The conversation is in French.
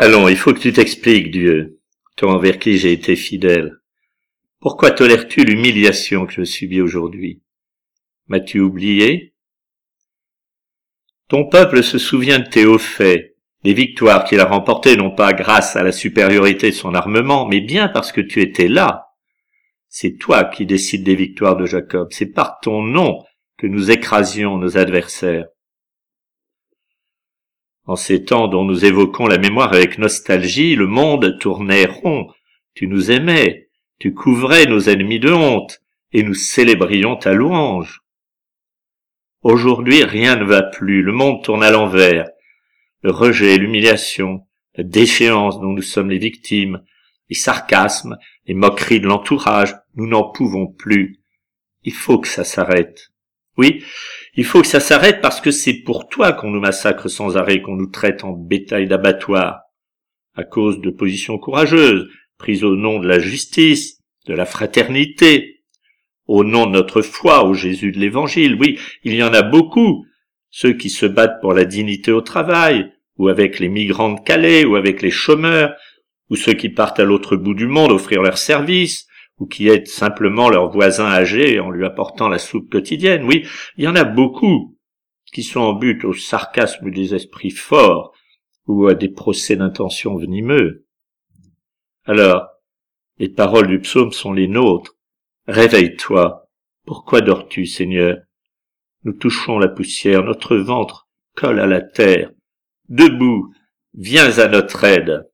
Allons, il faut que tu t'expliques, Dieu, toi envers qui j'ai été fidèle. Pourquoi tolères-tu l'humiliation que je subis aujourd'hui? M'as-tu oublié? Ton peuple se souvient de tes hauts faits, des victoires qu'il a remportées non pas grâce à la supériorité de son armement, mais bien parce que tu étais là. C'est toi qui décides des victoires de Jacob, c'est par ton nom que nous écrasions nos adversaires. En ces temps dont nous évoquons la mémoire avec nostalgie, le monde tournait rond. Tu nous aimais, tu couvrais nos ennemis de honte, et nous célébrions ta louange. Aujourd'hui, rien ne va plus, le monde tourne à l'envers. Le rejet, l'humiliation, la déchéance dont nous sommes les victimes, les sarcasmes, les moqueries de l'entourage, nous n'en pouvons plus. Il faut que ça s'arrête. Oui, il faut que ça s'arrête parce que c'est pour toi qu'on nous massacre sans arrêt, qu'on nous traite en bétail d'abattoir, à cause de positions courageuses, prises au nom de la justice, de la fraternité, au nom de notre foi au Jésus de l'Évangile. Oui, il y en a beaucoup, ceux qui se battent pour la dignité au travail, ou avec les migrants de Calais, ou avec les chômeurs, ou ceux qui partent à l'autre bout du monde offrir leurs services, ou qui aident simplement leur voisin âgé en lui apportant la soupe quotidienne. Oui, il y en a beaucoup qui sont en but au sarcasme des esprits forts ou à des procès d'intention venimeux. Alors, les paroles du psaume sont les nôtres. Réveille-toi. Pourquoi dors-tu, Seigneur? Nous touchons la poussière, notre ventre colle à la terre. Debout, viens à notre aide.